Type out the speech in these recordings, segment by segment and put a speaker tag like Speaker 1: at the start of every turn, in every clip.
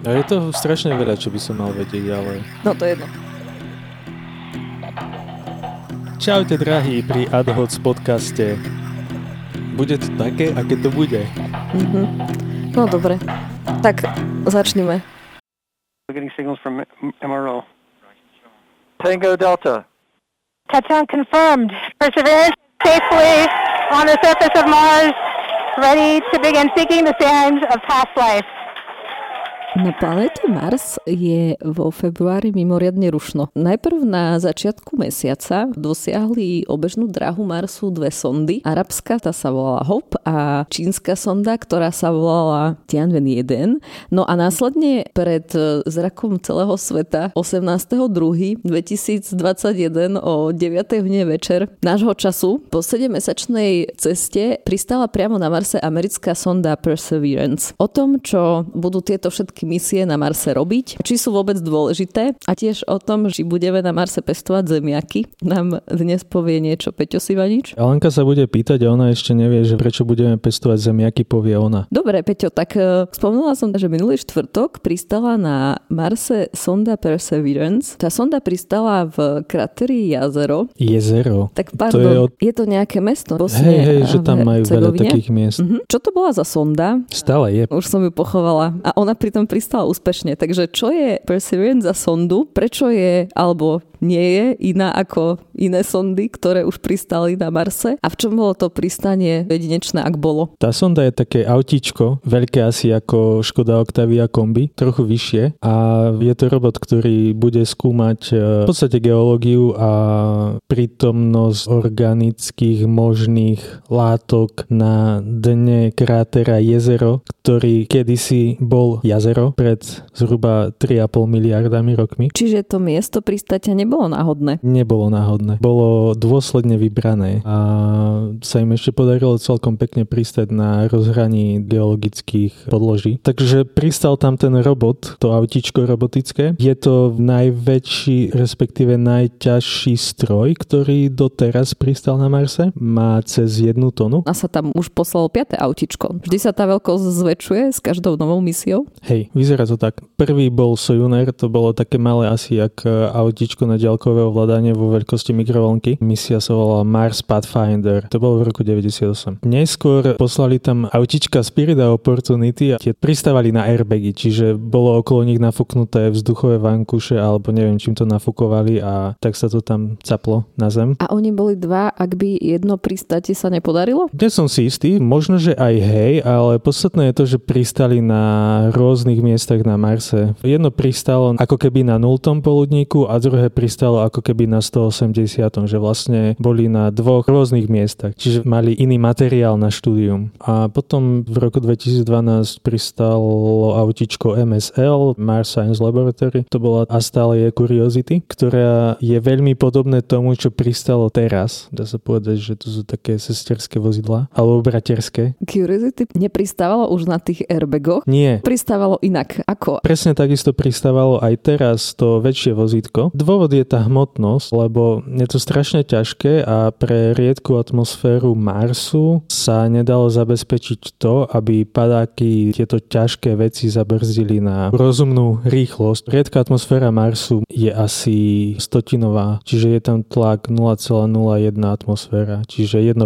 Speaker 1: A je to strašne veľa, čo by som mal vedieť, ale...
Speaker 2: No to je jedno.
Speaker 1: Čaute drahí pri AdHoc podcaste. Bude to také, aké to bude.
Speaker 2: Mhm. No dobre. Tak začneme.
Speaker 3: We're getting signals from M- MRO. Tango Delta.
Speaker 4: Touchdown confirmed. Perseverance safely on the surface of Mars, ready to begin seeking the sands of past life.
Speaker 2: Na planéte Mars je vo februári mimoriadne rušno. Najprv na začiatku mesiaca dosiahli obežnú dráhu Marsu dve sondy. Arabská, tá sa volala Hope a čínska sonda, ktorá sa volala Tianwen 1. No a následne pred zrakom celého sveta 18.2.2021 o 9. hodine večer nášho času po 7-mesačnej ceste pristala priamo na Marse americká sonda Perseverance. O tom, čo budú tieto všetky misie na Marse robiť, či sú vôbec dôležité a tiež o tom, či budeme na Marse pestovať zemiaky. Nám dnes povie niečo Peťo Sivanič.
Speaker 1: Alenka sa bude pýtať a ona ešte nevie, že prečo budeme pestovať zemiaky, povie ona.
Speaker 2: Dobre, Peťo, tak uh, spomínala som, že minulý štvrtok pristala na Marse sonda Perseverance. Tá sonda pristala v krateri Jazero.
Speaker 1: Jezero.
Speaker 2: Tak pardon,
Speaker 1: To je, od...
Speaker 2: je to nejaké mesto? Bosne
Speaker 1: hej, hej, že tam majú veľa
Speaker 2: Hercegovine?
Speaker 1: takých miest.
Speaker 2: Mhm. Čo to bola za sonda?
Speaker 1: Stále je.
Speaker 2: Už som ju pochovala. A ona pritom pristala úspešne. Takže čo je Perseverance za sondu? Prečo je, alebo nie je iná ako iné sondy, ktoré už pristali na Marse? A v čom bolo to pristanie jedinečné, ak bolo?
Speaker 1: Tá sonda je také autíčko, veľké asi ako Škoda Octavia kombi, trochu vyššie a je to robot, ktorý bude skúmať e, v podstate geológiu a prítomnosť organických možných látok na dne krátera jezero, ktorý kedysi bol jazero pred zhruba 3,5 miliardami rokmi.
Speaker 2: Čiže to miesto pristáťa nebolo náhodné.
Speaker 1: Nebolo náhodné. Bolo dôsledne vybrané a sa im ešte podarilo celkom pekne pristať na rozhraní geologických podloží. Takže pristal tam ten robot, to autičko robotické. Je to najväčší, respektíve najťažší stroj, ktorý doteraz pristal na Marse. Má cez jednu tonu.
Speaker 2: A sa tam už poslalo piaté autičko. Vždy sa tá veľkosť zväčšuje s každou novou misiou.
Speaker 1: Hej, vyzerá to tak. Prvý bol Sojuner, to bolo také malé asi jak e, autičko na ďalkové ovládanie vo veľkosti mikrovlnky. Misia sa volala Mars Pathfinder. To bolo v roku 98. Neskôr poslali tam autička Spirit a Opportunity a tie pristávali na airbagy, čiže bolo okolo nich nafúknuté vzduchové vankuše alebo neviem čím to nafúkovali a tak sa to tam caplo na zem.
Speaker 2: A oni boli dva, ak by jedno pristátie sa nepodarilo?
Speaker 1: Nie som si istý, možno, že aj hej, ale podstatné je to, že pristali na rôznych miestach na Marse. Jedno pristalo ako keby na 0. poludníku a druhé pristalo ako keby na 180. že vlastne boli na dvoch rôznych miestach, čiže mali iný materiál na štúdium. A potom v roku 2012 pristalo autičko MSL, Mars Science Laboratory, to bola a stále je Curiosity, ktorá je veľmi podobné tomu, čo pristalo teraz. Dá sa povedať, že to sú také sesterské vozidla, alebo braterské.
Speaker 2: Curiosity nepristávalo už na tých airbagoch?
Speaker 1: Nie,
Speaker 2: Pristávalo inak. Ako?
Speaker 1: Presne takisto pristávalo aj teraz to väčšie vozítko. Dôvod je tá hmotnosť, lebo je to strašne ťažké a pre riedku atmosféru Marsu sa nedalo zabezpečiť to, aby padáky tieto ťažké veci zabrzdili na rozumnú rýchlosť. Riedka atmosféra Marsu je asi stotinová, čiže je tam tlak 0,01 atmosféra, čiže 1%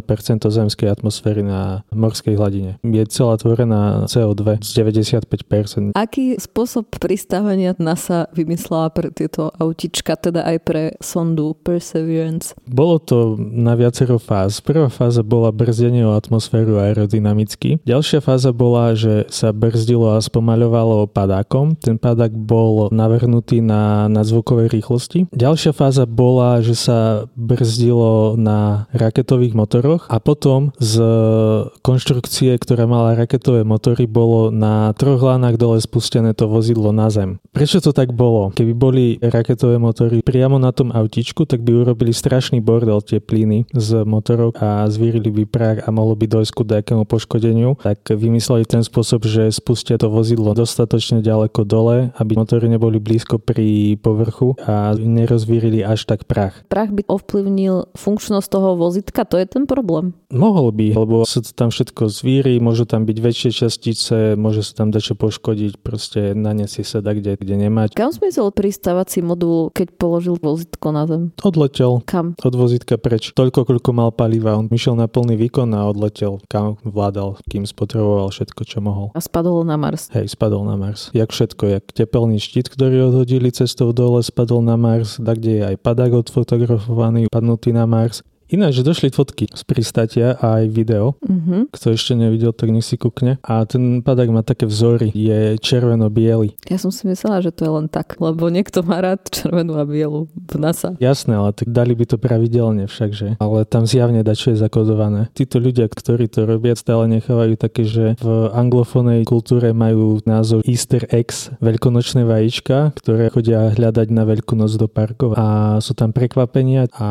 Speaker 1: zemskej atmosféry na morskej hladine. Je celá tvorená CO2 z 95%.
Speaker 2: Aký spôsob pristávania NASA vymyslela pre tieto autička, teda aj pre sondu Perseverance?
Speaker 1: Bolo to na viacero fáz. Prvá fáza bola brzdenie o atmosféru aerodynamicky. Ďalšia fáza bola, že sa brzdilo a spomaľovalo padákom. Ten padák bol navrhnutý na, na zvukovej rýchlosti. Ďalšia fáza bola, že sa brzdilo na raketových motoroch a potom z konštrukcie, ktorá mala raketové motory, bolo na troch lánach dole spustené to vozidlo na zem. Prečo to tak bolo? Keby boli raketové motory priamo na tom autičku, tak by urobili strašný bordel tie plyny z motorov a zvírili by prach a mohlo by dojsť ku nejakému poškodeniu. Tak vymysleli ten spôsob, že spustia to vozidlo dostatočne ďaleko dole, aby motory neboli blízko pri povrchu a nerozvírili až tak prach.
Speaker 2: Prach by ovplyvnil funkčnosť toho vozitka, to je ten problém.
Speaker 1: Mohol by, lebo sa to tam všetko zvíri, môžu tam byť väčšie častice, môže sa tam dačo poškodiť, proste nanesie sa da kde, kde nemať.
Speaker 2: Kam zmizol pristávací modul, keď položil vozítko na zem?
Speaker 1: Odletel
Speaker 2: Kam?
Speaker 1: od vozítka preč. Toľko, koľko mal paliva. On išiel na plný výkon a odletel, kam vládal, kým spotreboval všetko, čo mohol.
Speaker 2: A spadol na Mars.
Speaker 1: Hej, spadol na Mars. Jak všetko, jak tepelný štít, ktorý odhodili cestou dole, spadol na Mars, da kde je aj padák odfotografovaný, padnutý na Mars. Ináč došli fotky z pristatia a aj video.
Speaker 2: Mhm.
Speaker 1: Kto ešte nevidel, tak nech si kúkne. A ten padák má také vzory. Je červeno-biely.
Speaker 2: Ja som si myslela, že to je len tak, lebo niekto má rád červenú a bielu v NASA.
Speaker 1: Jasné, ale tak dali by to pravidelne všakže. Ale tam zjavne dačo je zakodované. Títo ľudia, ktorí to robia, stále nechávajú také, že v anglofónej kultúre majú názov Easter eggs, veľkonočné vajíčka, ktoré chodia hľadať na veľkú noc do parkov a sú tam prekvapenia a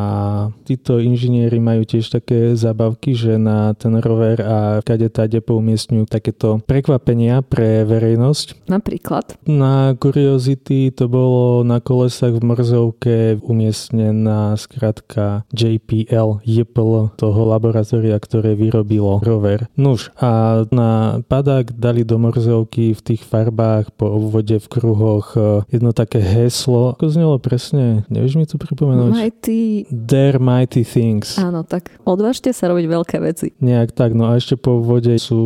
Speaker 1: títo inžinieri majú tiež také zábavky, že na ten rover a kade tade poumiestňujú takéto prekvapenia pre verejnosť.
Speaker 2: Napríklad.
Speaker 1: Na Curiosity to bolo na kolesách v Mrzovke umiestnená skratka JPL, JPL toho laboratória, ktoré vyrobilo rover. Nuž a na padák dali do Mrzovky v tých farbách po obvode v kruhoch e, jedno také heslo. Ako znelo presne? Nevieš mi to pripomenúť?
Speaker 2: Mighty...
Speaker 1: Dare mighty things.
Speaker 2: Áno, tak odvážte sa robiť veľké veci.
Speaker 1: Nejak tak, no a ešte po vode sú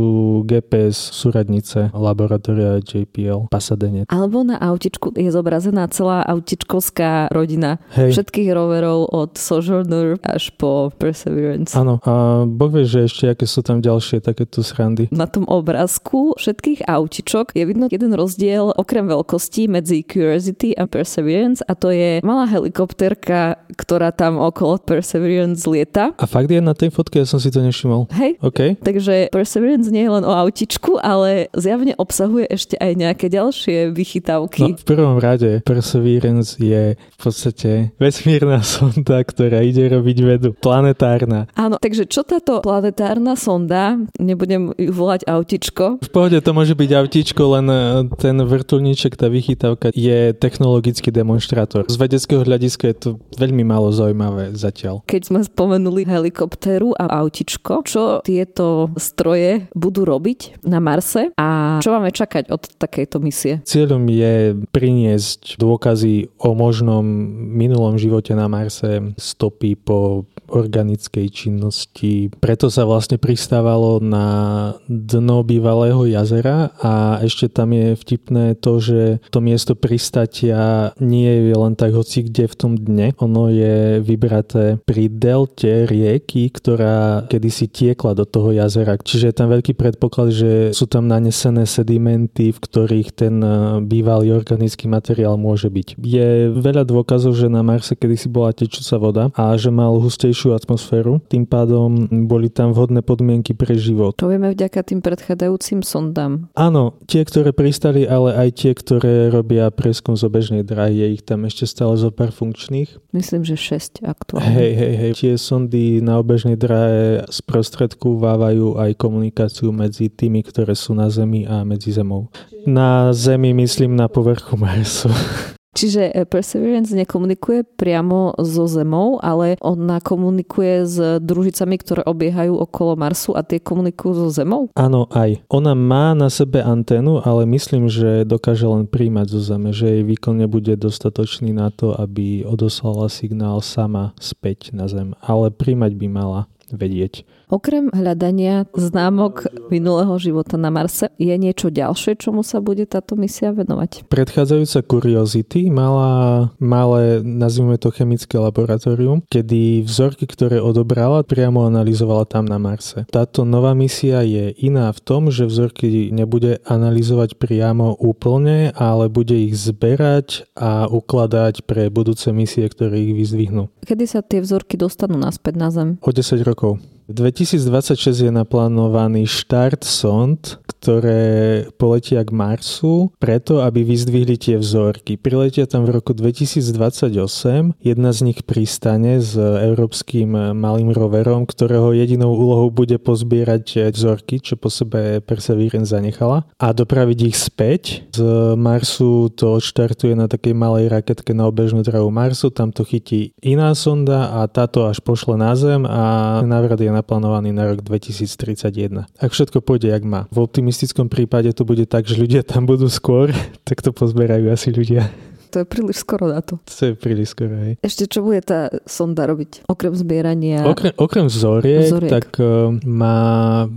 Speaker 1: GPS súradnice laboratória JPL Pasadena.
Speaker 2: Alebo na autičku je zobrazená celá autičkovská rodina.
Speaker 1: Hej.
Speaker 2: Všetkých roverov od Sojourner až po Perseverance.
Speaker 1: Áno, a Boh vie, že ešte aké sú tam ďalšie takéto srandy.
Speaker 2: Na tom obrázku všetkých autičok je vidno jeden rozdiel okrem veľkosti medzi Curiosity a Perseverance a to je malá helikopterka, ktorá tam okolo Perseverance lieta.
Speaker 1: A fakt je na tej fotke, ja som si to nevšimol.
Speaker 2: Hej,
Speaker 1: OK.
Speaker 2: Takže Perseverance nie je len o autičku, ale zjavne obsahuje ešte aj nejaké ďalšie
Speaker 1: No,
Speaker 2: vychytávky.
Speaker 1: v prvom rade Perseverance je v podstate vesmírna sonda, ktorá ide robiť vedu. Planetárna.
Speaker 2: Áno, takže čo táto planetárna sonda, nebudem ju volať autičko,
Speaker 1: V pohode to môže byť autíčko, len e, ten vrtulníček, tá vychytávka je technologický demonstrátor. Z vedeckého hľadiska je to veľmi málo zaujímavé zatiaľ.
Speaker 2: keď sme spomenuli helikoptéru a autičko, čo tieto stroje budú robiť na Marse a čo máme čakať od takejto misie?
Speaker 1: Cieľom je priniesť dôkazy o možnom minulom živote na Marse, stopy po organickej činnosti. Preto sa vlastne pristávalo na dno bývalého jazera a ešte tam je vtipné to, že to miesto pristatia nie je len tak hoci kde v tom dne. Ono je vybraté pri delte rieky, ktorá kedysi tiekla do toho jazera. Čiže je tam veľký predpoklad, že sú tam nanesené sedimenty, v ktorých ten eh, bývalý organický materiál môže byť. Je veľa dôkazov, že na Marse kedysi bola tečúca voda a že mal hustejšiu atmosféru. Tým pádom boli tam vhodné podmienky pre život.
Speaker 2: To vieme vďaka tým predchádzajúcim sondám.
Speaker 1: Áno, tie, ktoré pristali, ale aj tie, ktoré robia preskum z obežnej dráhy, je ich tam ešte stále zo pár funkčných.
Speaker 2: Myslím, že 6 aktuálne.
Speaker 1: Hej, hej, hej. Tie sondy na obežnej dráhe sprostredkovávajú aj komunikáciu medzi tými, ktoré sú na Zemi a medzi Zemou. Na Zemi myslím na povrchu Marsu.
Speaker 2: Čiže eh, Perseverance nekomunikuje priamo so Zemou, ale ona komunikuje s družicami, ktoré obiehajú okolo Marsu a tie komunikujú so Zemou?
Speaker 1: Áno, aj. Ona má na sebe anténu, ale myslím, že dokáže len príjmať zo Zeme, že jej výkon nebude dostatočný na to, aby odoslala signál sama späť na Zem. Ale príjmať by mala vedieť.
Speaker 2: Okrem hľadania známok minulého života na Marse, je niečo ďalšie, čomu sa bude táto misia venovať?
Speaker 1: Predchádzajúca Curiosity mala malé, nazvime to chemické laboratórium, kedy vzorky, ktoré odobrala, priamo analyzovala tam na Marse. Táto nová misia je iná v tom, že vzorky nebude analyzovať priamo úplne, ale bude ich zberať a ukladať pre budúce misie, ktoré ich vyzdvihnú.
Speaker 2: Kedy sa tie vzorky dostanú naspäť na Zem?
Speaker 1: O 10 rokov. cool. V 2026 je naplánovaný štart sond, ktoré poletia k Marsu preto, aby vyzdvihli tie vzorky. Priletia tam v roku 2028. Jedna z nich pristane s európskym malým roverom, ktorého jedinou úlohou bude pozbierať vzorky, čo po sebe Perseverance zanechala a dopraviť ich späť. Z Marsu to odštartuje na takej malej raketke na obežnú dráhu Marsu, tam to chytí iná sonda a táto až pošle na Zem a návrat je naplánovaný na rok 2031. Ak všetko pôjde, jak má. V optimistickom prípade to bude tak, že ľudia tam budú skôr, tak to pozberajú asi ľudia.
Speaker 2: To je príliš skoro na to.
Speaker 1: To je príliš skoro, hej.
Speaker 2: Ešte čo bude tá sonda robiť? Okrem zbierania...
Speaker 1: Okrem, okrem vzoriek,
Speaker 2: Vzoriek.
Speaker 1: tak uh, má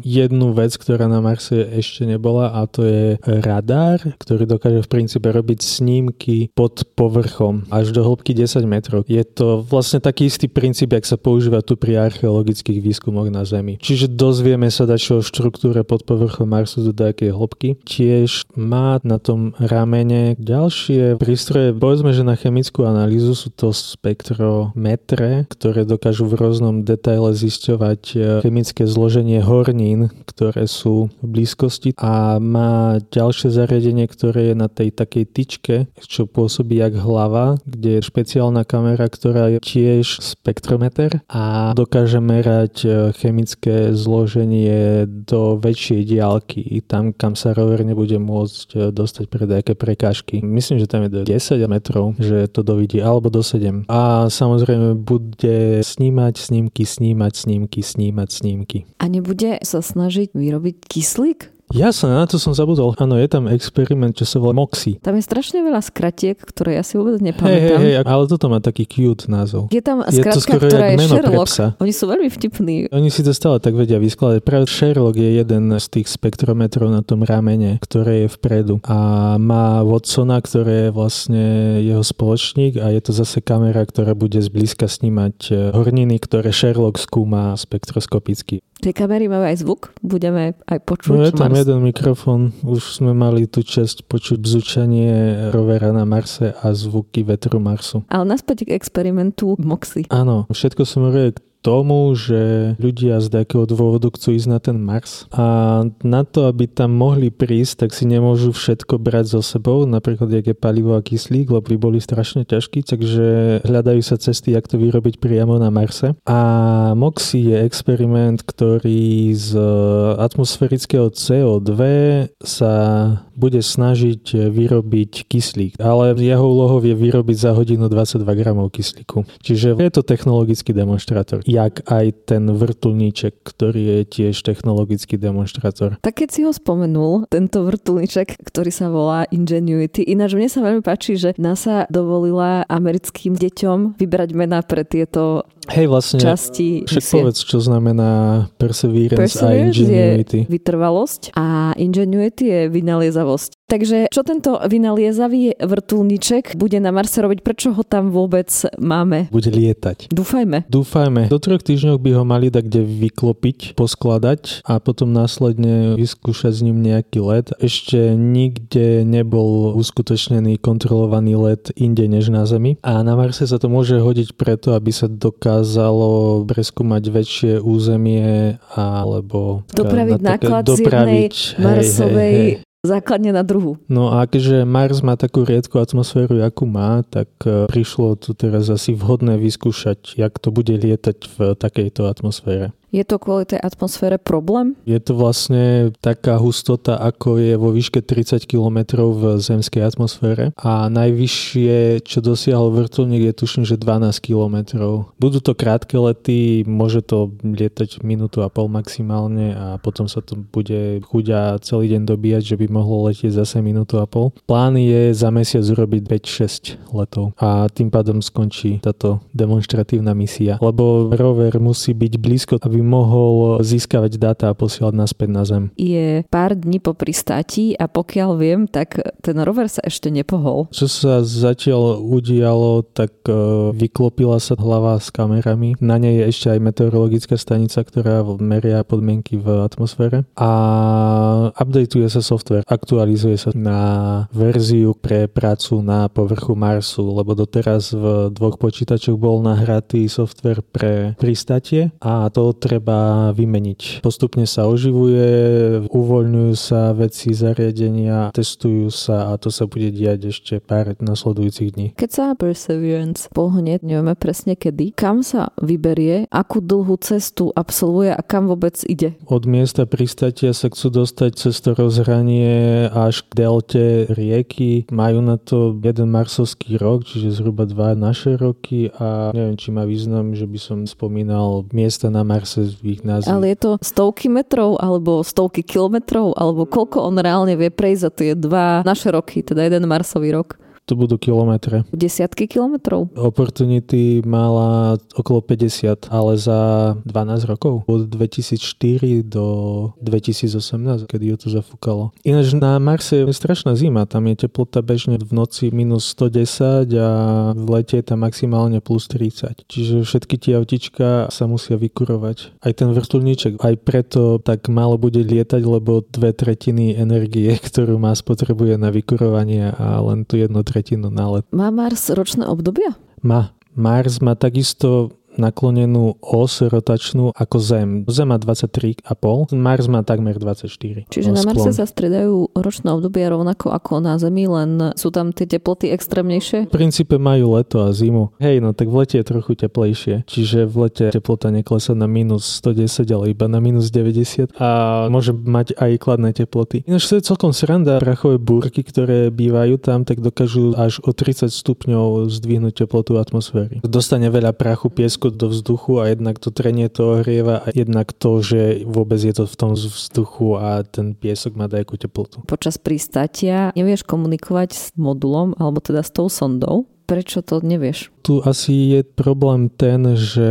Speaker 1: jednu vec, ktorá na Marse ešte nebola a to je radar, ktorý dokáže v princípe robiť snímky pod povrchom až do hĺbky 10 metrov. Je to vlastne taký istý princíp, jak sa používa tu pri archeologických výskumoch na Zemi. Čiže dozvieme sa dať o štruktúre pod povrchom Marsu do nejakej hĺbky. Tiež má na tom ramene ďalšie prístroje, povedzme, že na chemickú analýzu sú to spektrometre, ktoré dokážu v rôznom detaile zisťovať e, chemické zloženie hornín, ktoré sú v blízkosti a má ďalšie zariadenie, ktoré je na tej takej tyčke, čo pôsobí jak hlava, kde je špeciálna kamera, ktorá je tiež spektrometer a dokáže merať e, chemické zloženie do väčšej diálky, tam, kam sa rover nebude môcť e, dostať pre nejaké prekážky. Myslím, že tam je do 10 metrov, že to dovidí, alebo do 7. A samozrejme bude snímať snímky, snímať snímky, snímať snímky.
Speaker 2: A nebude sa snažiť vyrobiť kyslík?
Speaker 1: Jasné, na to som zabudol. Áno, je tam experiment, čo sa volá MOXI.
Speaker 2: Tam je strašne veľa skratiek, ktoré ja si vôbec
Speaker 1: Hej, hej,
Speaker 2: nepamätám.
Speaker 1: hej, ale toto má taký cute názov.
Speaker 2: Je tam
Speaker 1: Je to
Speaker 2: skratka,
Speaker 1: skoro
Speaker 2: ktorá je
Speaker 1: meno pre
Speaker 2: Sherlock.
Speaker 1: psa.
Speaker 2: Oni sú veľmi vtipní.
Speaker 1: Oni si to stále tak vedia vyskladať. Práve Sherlock je jeden z tých spektrometrov na tom ramene, ktoré je vpredu. A má Watsona, ktoré je vlastne jeho spoločník a je to zase kamera, ktorá bude zblízka snímať e, horniny, ktoré Sherlock skúma spektroskopicky.
Speaker 2: Tie kamery majú aj zvuk, budeme aj počuť.
Speaker 1: No je tam
Speaker 2: Mars.
Speaker 1: jeden mikrofón, už sme mali tú časť počuť bzučanie rovera na Marse a zvuky vetru Marsu.
Speaker 2: Ale naspäť k experimentu Moxie.
Speaker 1: Áno, všetko smeruje k tomu, že ľudia z nejakého dôvodu chcú ísť na ten Mars a na to, aby tam mohli prísť, tak si nemôžu všetko brať so sebou, napríklad je palivo a kyslík, lebo by boli strašne ťažkí, takže hľadajú sa cesty, jak to vyrobiť priamo na Marse. A MOXIE je experiment, ktorý z atmosférického CO2 sa bude snažiť vyrobiť kyslík, ale jeho úlohou je vyrobiť za hodinu 22 gramov kyslíku. Čiže je to technologický demonstrátor, jak aj ten vrtulníček, ktorý je tiež technologický demonstrátor.
Speaker 2: Tak keď si ho spomenul, tento vrtulníček, ktorý sa volá Ingenuity, ináč mne sa veľmi páči, že NASA dovolila americkým deťom vybrať mená pre tieto
Speaker 1: Hej, vlastne,
Speaker 2: časti
Speaker 1: však
Speaker 2: misie.
Speaker 1: povedz, čo znamená Perseverance, a
Speaker 2: Perseverance
Speaker 1: Ingenuity.
Speaker 2: je vytrvalosť a Ingenuity je vynaliezavosť. Takže čo tento vynaliezavý vrtulníček bude na Marse robiť? Prečo ho tam vôbec máme?
Speaker 1: Bude lietať.
Speaker 2: Dúfajme.
Speaker 1: Dúfajme. Do troch týždňov by ho mali tak kde vyklopiť, poskladať a potom následne vyskúšať s ním nejaký let. Ešte nikde nebol uskutočnený kontrolovaný let inde než na Zemi. A na Marse sa to môže hodiť preto, aby sa dokázalo preskúmať väčšie územie alebo
Speaker 2: Dopraviť
Speaker 1: na
Speaker 2: náklad z jednej
Speaker 1: dopraviť, hej,
Speaker 2: Marsovej
Speaker 1: hej, hej.
Speaker 2: Základne na druhú.
Speaker 1: No a keďže Mars má takú riedku atmosféru, akú má, tak e, prišlo tu teraz asi vhodné vyskúšať, jak to bude lietať v takejto atmosfére.
Speaker 2: Je to kvôli tej atmosfére problém?
Speaker 1: Je to vlastne taká hustota, ako je vo výške 30 km v zemskej atmosfére a najvyššie, čo dosiahol vrtulník je tuším, že 12 km. Budú to krátke lety, môže to lietať minútu a pol maximálne a potom sa to bude chuďa celý deň dobíjať, že by mohlo letieť zase minútu a pol. Plán je za mesiac urobiť 5-6 letov a tým pádom skončí táto demonstratívna misia, lebo rover musí byť blízko, aby mohol získavať dáta a posielať naspäť na Zem.
Speaker 2: Je pár dní po pristáti a pokiaľ viem, tak ten rover sa ešte nepohol.
Speaker 1: Čo sa zatiaľ udialo, tak e, vyklopila sa hlava s kamerami. Na nej je ešte aj meteorologická stanica, ktorá meria podmienky v atmosfére. A updateuje sa software, aktualizuje sa na verziu pre prácu na povrchu Marsu, lebo doteraz v dvoch počítačoch bol nahratý software pre pristátie a to treba vymeniť. Postupne sa oživuje, uvoľňujú sa veci, zariadenia, testujú sa a to sa bude diať ešte pár nasledujúcich dní.
Speaker 2: Keď sa Perseverance pohne, nevieme presne kedy, kam sa vyberie, akú dlhú cestu absolvuje a kam vôbec ide.
Speaker 1: Od miesta pristátia sa chcú dostať cez to rozhranie až k delte rieky. Majú na to jeden marsovský rok, čiže zhruba dva naše roky a neviem, či má význam, že by som spomínal miesta na Marse Marse ich názvy.
Speaker 2: Ale je to stovky metrov, alebo stovky kilometrov, alebo koľko on reálne vie prejsť za tie dva naše roky, teda jeden Marsový rok?
Speaker 1: To budú kilometre.
Speaker 2: Desiatky kilometrov?
Speaker 1: Opportunity mala okolo 50, ale za 12 rokov. Od 2004 do 2018, kedy ju to zafúkalo. Ináč na Marse je strašná zima, tam je teplota bežne v noci minus 110 a v lete je tam maximálne plus 30. Čiže všetky tie autička sa musia vykurovať. Aj ten vrtulníček, aj preto tak málo bude lietať, lebo dve tretiny energie, ktorú má spotrebuje na vykurovanie a len tu jedno tretinu na let.
Speaker 2: Má Mars ročné obdobia?
Speaker 1: Má. Mars má takisto naklonenú os rotačnú ako Zem. Zem má 23,5, Mars má takmer 24.
Speaker 2: Čiže na Marse sa stredajú ročné obdobia rovnako ako na Zemi, len sú tam tie teploty extrémnejšie?
Speaker 1: V princípe majú leto a zimu. Hej, no tak v lete je trochu teplejšie. Čiže v lete teplota neklesa na minus 110, ale iba na minus 90 a môže mať aj kladné teploty. Ináč to je celkom sranda. Prachové búrky, ktoré bývajú tam, tak dokážu až o 30 stupňov zdvihnúť teplotu atmosféry. Dostane veľa prachu, piesku blízko do vzduchu a jednak to trenie to ohrieva a jednak to, že vôbec je to v tom vzduchu a ten piesok má nejakú teplotu.
Speaker 2: Počas pristátia nevieš komunikovať s modulom alebo teda s tou sondou? Prečo to nevieš?
Speaker 1: Tu asi je problém ten, že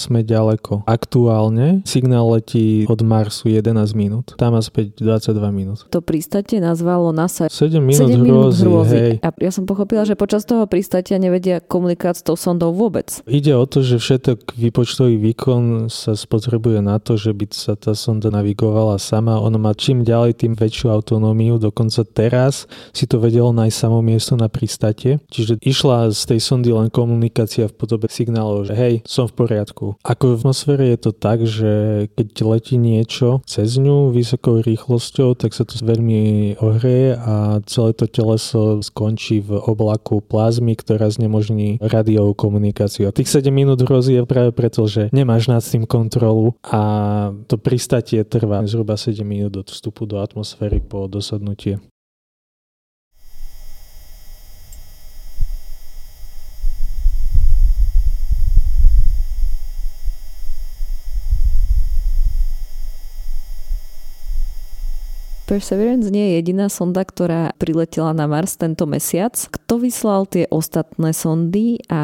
Speaker 1: sme ďaleko. Aktuálne signál letí od Marsu 11 minút. Tam a späť 22 minút.
Speaker 2: To pristátie nazvalo NASA
Speaker 1: 7 minút, 7 minút hrôzy, hrôzy. Hej.
Speaker 2: A ja som pochopila, že počas toho pristátia nevedia komunikovať s tou sondou vôbec.
Speaker 1: Ide o to, že všetok výpočtový výkon sa spotrebuje na to, že by sa tá sonda navigovala sama. Ona má čím ďalej, tým väčšiu autonómiu. Dokonca teraz si to vedelo nájsť samo miesto na pristátie. Čiže iš išla z tej sondy len komunikácia v podobe signálov, že hej, som v poriadku. Ako v atmosfére je to tak, že keď letí niečo cez ňu vysokou rýchlosťou, tak sa to veľmi ohreje a celé to teleso skončí v oblaku plazmy, ktorá znemožní radiovú komunikáciu. A tých 7 minút hrozí je práve preto, že nemáš nad tým kontrolu a to pristatie trvá zhruba 7 minút od vstupu do atmosféry po dosadnutie.
Speaker 2: Perseverance nie je jediná sonda, ktorá priletela na Mars tento mesiac. Kto vyslal tie ostatné sondy a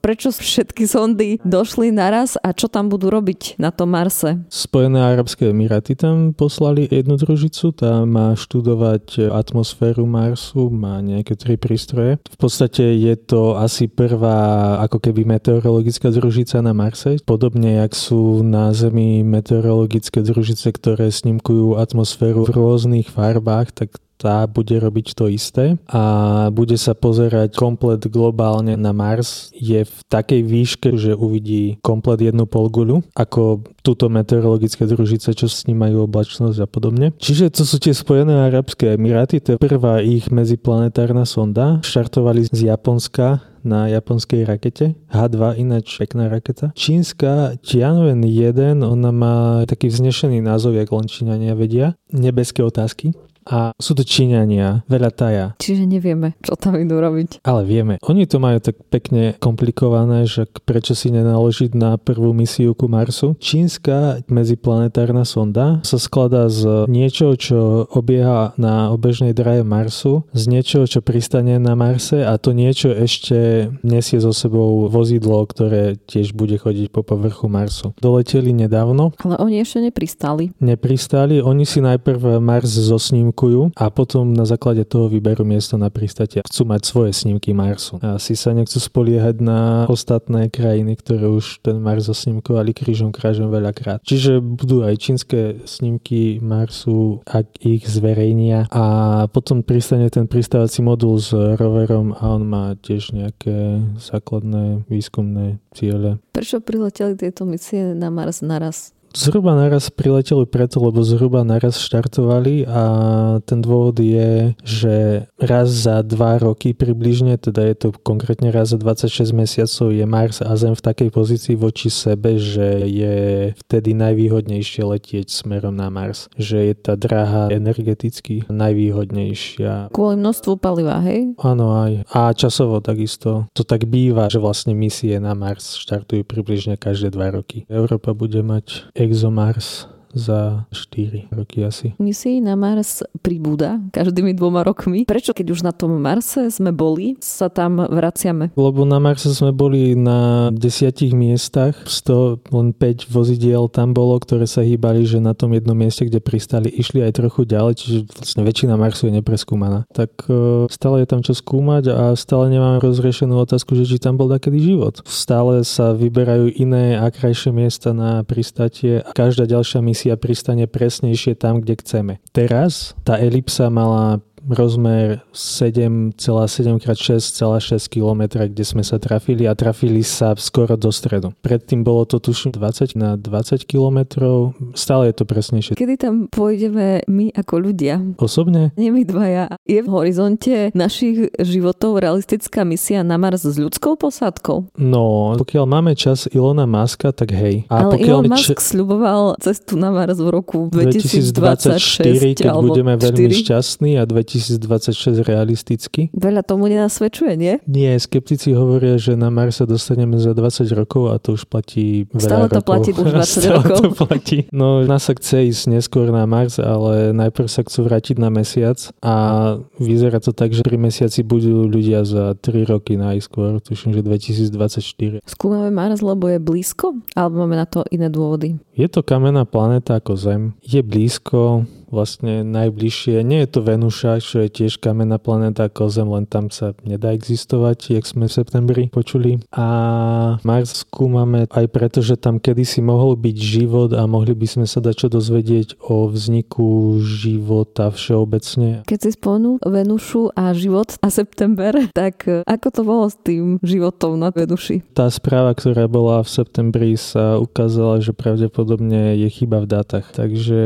Speaker 2: prečo všetky sondy došli naraz a čo tam budú robiť na tom Marse?
Speaker 1: Spojené arabské emiráty tam poslali jednu družicu, tá má študovať atmosféru Marsu, má nejaké tri prístroje. V podstate je to asi prvá ako keby meteorologická družica na Marse, podobne jak sú na Zemi meteorologické družice, ktoré snímkujú atmosféru v rôznych rôznych farbách, tak tá bude robiť to isté a bude sa pozerať komplet globálne na Mars. Je v takej výške, že uvidí komplet jednu polguľu, ako túto meteorologické družice, čo snímajú oblačnosť a podobne. Čiže to sú tie Spojené Arabské Emiráty, to je prvá ich medziplanetárna sonda. Štartovali z Japonska na japonskej rakete. H2 ináč pekná raketa. Čínska Tianwen 1, ona má taký vznešený názov, jak len Číňania vedia. Nebeské otázky a sú to Číňania, veľa taja.
Speaker 2: Čiže nevieme, čo tam idú robiť.
Speaker 1: Ale vieme. Oni to majú tak pekne komplikované, že prečo si nenaložiť na prvú misiu ku Marsu. Čínska medziplanetárna sonda sa skladá z niečoho, čo obieha na obežnej drahe Marsu, z niečoho, čo pristane na Marse a to niečo ešte nesie so sebou vozidlo, ktoré tiež bude chodiť po povrchu Marsu. Doleteli nedávno.
Speaker 2: Ale oni ešte nepristali.
Speaker 1: Nepristali, oni si najprv Mars zosním snímkujú a potom na základe toho vyberú miesto na pristate. Chcú mať svoje snímky Marsu. A asi sa nechcú spoliehať na ostatné krajiny, ktoré už ten Mars zasnímkovali krížom krážom veľakrát. Čiže budú aj čínske snímky Marsu, ak ich zverejnia a potom pristane ten pristávací modul s roverom a on má tiež nejaké základné výskumné ciele.
Speaker 2: Prečo prileteli tieto misie na Mars naraz?
Speaker 1: Zhruba naraz prileteli preto, lebo zhruba naraz štartovali a ten dôvod je, že raz za dva roky približne, teda je to konkrétne raz za 26 mesiacov, je Mars a Zem v takej pozícii voči sebe, že je vtedy najvýhodnejšie letieť smerom na Mars. Že je tá dráha energeticky najvýhodnejšia.
Speaker 2: Kvôli množstvu paliva, hej?
Speaker 1: Áno aj. A časovo takisto. To tak býva, že vlastne misie na Mars štartujú približne každé dva roky. Európa bude mať exomares. Za 4 roky asi.
Speaker 2: Misií na Mars pribúda každými dvoma rokmi. Prečo, keď už na tom Marse sme boli, sa tam vraciame?
Speaker 1: Lebo na Marse sme boli na desiatich miestach, z toho len 5 vozidiel tam bolo, ktoré sa hýbali, že na tom jednom mieste, kde pristali, išli aj trochu ďalej, čiže vlastne väčšina Marsu je nepreskúmaná. Tak uh, stále je tam čo skúmať a stále nemáme rozriešenú otázku, že či tam bol takedy život. Stále sa vyberajú iné a krajšie miesta na pristatie a každá ďalšia misia misia pristane presnejšie tam, kde chceme. Teraz tá elipsa mala rozmer 7,7x6,6 km, kde sme sa trafili a trafili sa skoro do stredu. Predtým bolo to tuším 20 na 20 km, stále je to presnejšie.
Speaker 2: Kedy tam pôjdeme my ako ľudia?
Speaker 1: Osobne?
Speaker 2: Nie my dvaja. Je v horizonte našich životov realistická misia na Mars s ľudskou posádkou?
Speaker 1: No, pokiaľ máme čas Ilona Maska, tak hej.
Speaker 2: A Ale pokiaľ Elon Musk č- sľuboval cestu na Mars v roku 2026
Speaker 1: 2024, keď budeme 4? veľmi šťastní a 2000 2026 realisticky?
Speaker 2: Veľa tomu nenasvedčuje, nie?
Speaker 1: Nie, skeptici hovoria, že na Mars sa dostaneme za 20 rokov a to už platí veľa
Speaker 2: Stále to
Speaker 1: rokov.
Speaker 2: platí už 20 Stále rokov.
Speaker 1: to platí. No, NASA chce ísť neskôr na Mars, ale najprv sa chcú vrátiť na mesiac a vyzerá to tak, že pri mesiaci budú ľudia za 3 roky najskôr, tuším, že 2024.
Speaker 2: Skúmame Mars, lebo je blízko? Alebo máme na to iné dôvody?
Speaker 1: Je to kamenná planéta ako Zem. Je blízko, vlastne najbližšie. Nie je to Venuša, čo je tiež kamenná planéta ako Zem, len tam sa nedá existovať, jak sme v septembri počuli. A Mars skúmame aj preto, že tam kedysi mohol byť život a mohli by sme sa dať čo dozvedieť o vzniku života všeobecne.
Speaker 2: Keď si spomenul Venušu a život a september, tak ako to bolo s tým životom na Venuši?
Speaker 1: Tá správa, ktorá bola v septembri, sa ukázala, že pravdepodobne je chyba v dátach. Takže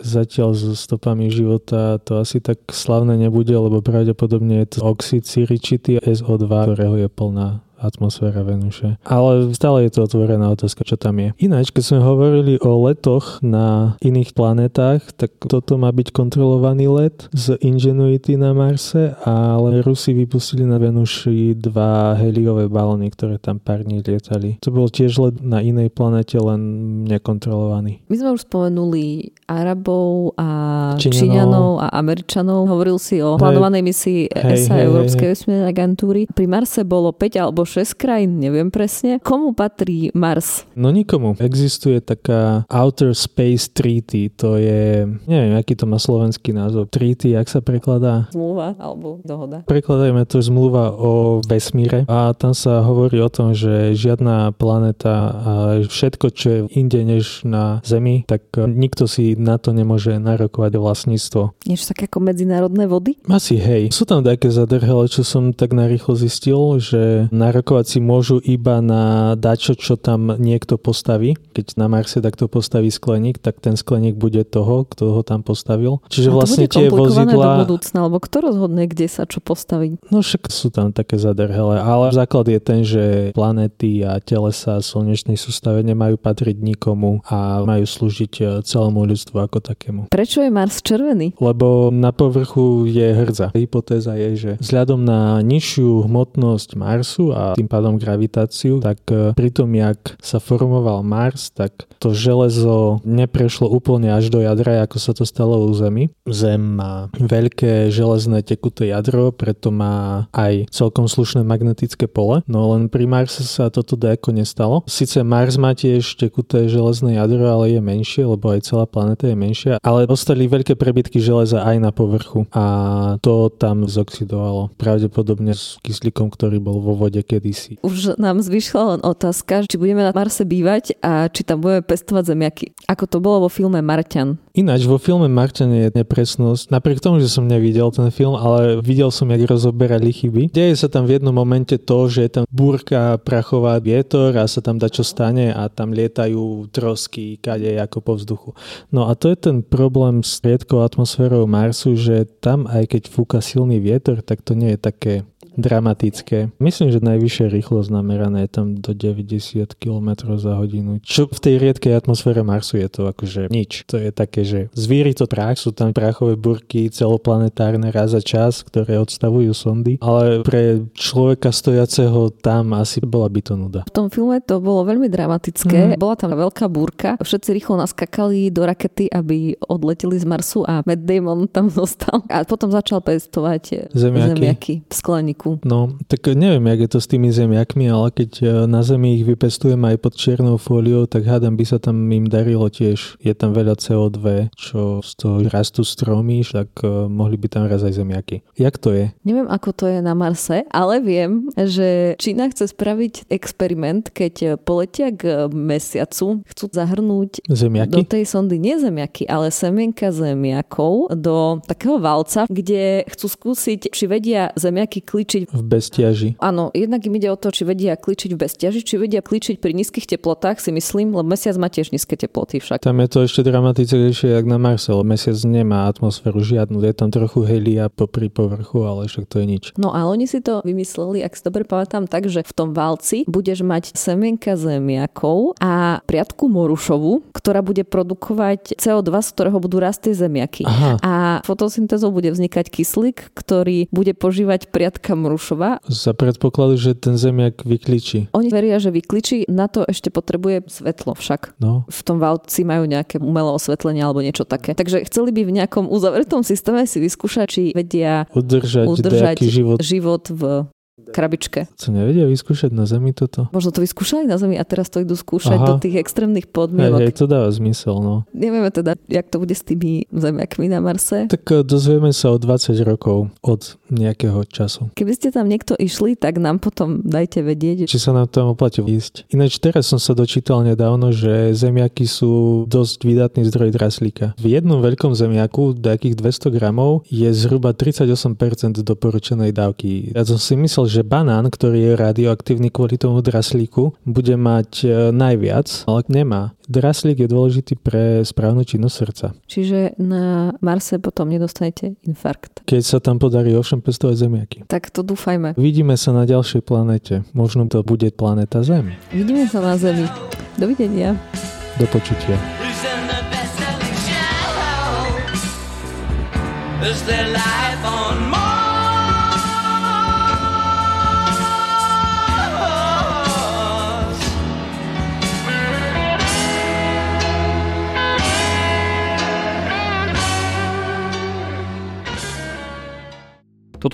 Speaker 1: zatiaľ so stopami života to asi tak slavné nebude, lebo pravdepodobne je to oxid siričitý SO2, ktorého je plná atmosféra Venuše. Ale stále je to otvorená otázka, čo tam je. Ináč, keď sme hovorili o letoch na iných planetách, tak toto má byť kontrolovaný let z Ingenuity na Marse, ale Rusi vypustili na Venuši dva heliové balóny, ktoré tam pár dní lietali. To bol tiež let na inej planete, len nekontrolovaný.
Speaker 2: My sme už spomenuli Arabov a Číňanov, Číňanov a Američanov. Hovoril si o plánovanej misii ESA hey, Európskej vesmírnej agentúry. Pri Marse bolo 5 alebo 6 krajín, neviem presne. Komu patrí Mars?
Speaker 1: No nikomu. Existuje taká Outer Space Treaty, to je, neviem, aký to má slovenský názov. Treaty, jak sa prekladá?
Speaker 2: Zmluva alebo dohoda.
Speaker 1: Prekladajme to zmluva o vesmíre a tam sa hovorí o tom, že žiadna planéta a všetko, čo je inde než na Zemi, tak nikto si na to nemôže narokovať vlastníctvo.
Speaker 2: Niečo také ako medzinárodné vody?
Speaker 1: Asi hej. Sú tam také zadrhele, čo som tak narýchlo zistil, že narok narokovať si môžu iba na dačo, čo tam niekto postaví. Keď na Marse takto postaví skleník, tak ten skleník bude toho, kto ho tam postavil. Čiže vlastne tie vozidla...
Speaker 2: do budúcna, alebo kto rozhodne, kde sa čo postaví?
Speaker 1: No však sú tam také zadrhele, ale základ je ten, že planety a telesa slnečnej sústave nemajú patriť nikomu a majú slúžiť e, celému ľudstvu ako takému.
Speaker 2: Prečo je Mars červený?
Speaker 1: Lebo na povrchu je hrdza. Hypotéza je, že vzhľadom na nižšiu hmotnosť Marsu a tým pádom gravitáciu, tak e, pri tom, jak sa formoval Mars, tak to železo neprešlo úplne až do jadra, ako sa to stalo u Zemi. Zem má veľké železné tekuté jadro, preto má aj celkom slušné magnetické pole, no len pri Marse sa toto dajako nestalo. Sice Mars má tiež tekuté železné jadro, ale je menšie, lebo aj celá planéta je menšia, ale ostali veľké prebytky železa aj na povrchu a to tam zoxidovalo. Pravdepodobne s kyslíkom, ktorý bol vo vode, kedysi.
Speaker 2: Už nám zvyšla len otázka, či budeme na Marse bývať a či tam budeme pestovať zemiaky. Ako to bolo vo filme Marťan.
Speaker 1: Ináč vo filme Marťan je nepresnosť. Napriek tomu, že som nevidel ten film, ale videl som, jak rozoberali chyby. Deje sa tam v jednom momente to, že je tam búrka, prachová vietor a sa tam čo stane a tam lietajú trosky, kade ako po vzduchu. No a to je ten problém s riedkou atmosférou Marsu, že tam aj keď fúka silný vietor, tak to nie je také dramatické. Myslím, že najvyššia rýchlosť nameraná je tam do 90 km za hodinu. Čo v tej riedkej atmosfére Marsu je to akože nič. To je také, že zvíri to prach, sú tam prachové burky celoplanetárne raz za čas, ktoré odstavujú sondy, ale pre človeka stojaceho tam asi bola by to nuda.
Speaker 2: V tom filme to bolo veľmi dramatické. Mm. Bola tam veľká búrka, všetci rýchlo naskakali do rakety, aby odleteli z Marsu a Matt Damon tam zostal. A potom začal pestovať zemiaky, zemiaky v skleníku
Speaker 1: Slovensku. No, tak neviem, jak je to s tými zemiakmi, ale keď e, na zemi ich vypestujem aj pod čiernou fóliou, tak hádam by sa tam im darilo tiež. Je tam veľa CO2, čo z toho rastú stromy, tak e, mohli by tam raz aj zemiaky. Jak to je?
Speaker 2: Neviem, ako to je na Marse, ale viem, že Čína chce spraviť experiment, keď poletia k mesiacu, chcú zahrnúť
Speaker 1: zemiaky?
Speaker 2: do tej sondy nie zemiaky, ale semienka zemiakov do takého valca, kde chcú skúsiť, či vedia zemiaky kličiť kličiť
Speaker 1: v bestiaži.
Speaker 2: Áno, jednak im ide o to, či vedia kličiť v bestiaži, či vedia kličiť pri nízkych teplotách, si myslím, lebo mesiac má tiež nízke teploty však.
Speaker 1: Tam je to ešte dramatickejšie, jak na Marse, lebo mesiac nemá atmosféru žiadnu, je tam trochu helia popri povrchu, ale však to je nič.
Speaker 2: No a oni si to vymysleli, ak si dobre pamätám, tak, že v tom valci budeš mať semienka zemiakov a priatku morušovu, ktorá bude produkovať CO2, z ktorého budú rásť tie zemiaky.
Speaker 1: Aha.
Speaker 2: A fotosyntézou bude vznikať kyslík, ktorý bude požívať priatka Mrušová.
Speaker 1: Za predpokladu, že ten zemiak vykličí.
Speaker 2: Oni veria, že vykličí, na to ešte potrebuje svetlo však.
Speaker 1: No.
Speaker 2: V tom valci majú nejaké umelé osvetlenie alebo niečo také. Takže chceli by v nejakom uzavretom systéme si vyskúšať, či vedia
Speaker 1: udržať, udržať život.
Speaker 2: život v krabičke.
Speaker 1: Co nevedia vyskúšať na Zemi toto?
Speaker 2: Možno to vyskúšali na Zemi a teraz to idú skúšať Aha. do tých extrémnych podmienok.
Speaker 1: Hej, hej, to dáva zmysel, no.
Speaker 2: Nevieme teda, jak to bude s tými zemiakmi na Marse.
Speaker 1: Tak eh, dozvieme sa o 20 rokov od nejakého času.
Speaker 2: Keby ste tam niekto išli, tak nám potom dajte vedieť.
Speaker 1: Či sa nám tam oplatí ísť. Ináč teraz som sa dočítal nedávno, že zemiaky sú dosť vydatný zdroj draslíka. V jednom veľkom zemiaku, takých 200 gramov, je zhruba 38% doporučenej dávky. Ja som si myslel, že banán, ktorý je radioaktívny kvôli tomu draslíku, bude mať e, najviac, ale nemá. Draslík je dôležitý pre správnu činnosť srdca.
Speaker 2: Čiže na Marse potom nedostanete infarkt.
Speaker 1: Keď sa tam podarí ovšem pestovať zemiaky.
Speaker 2: Tak to dúfajme.
Speaker 1: Vidíme sa na ďalšej planete. Možno to bude planéta Zem.
Speaker 2: Vidíme sa na Zemi. Dovidenia.
Speaker 1: Do počutia. Is there life on Mars?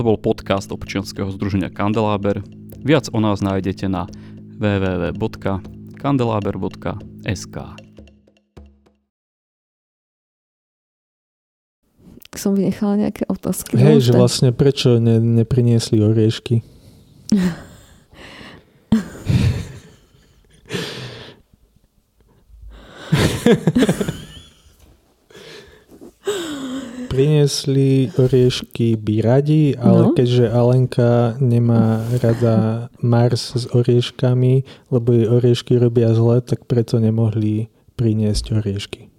Speaker 5: Toto bol podcast občianského združenia Kandeláber. Viac o nás nájdete na www.kandelaber.sk
Speaker 2: Som vynechala nejaké otázky.
Speaker 1: Hej, že vlastne prečo ne, nepriniesli oriešky? priniesli oriešky by radi, ale no. keďže Alenka nemá rada Mars s orieškami, lebo jej oriešky robia zle, tak preto nemohli priniesť oriešky.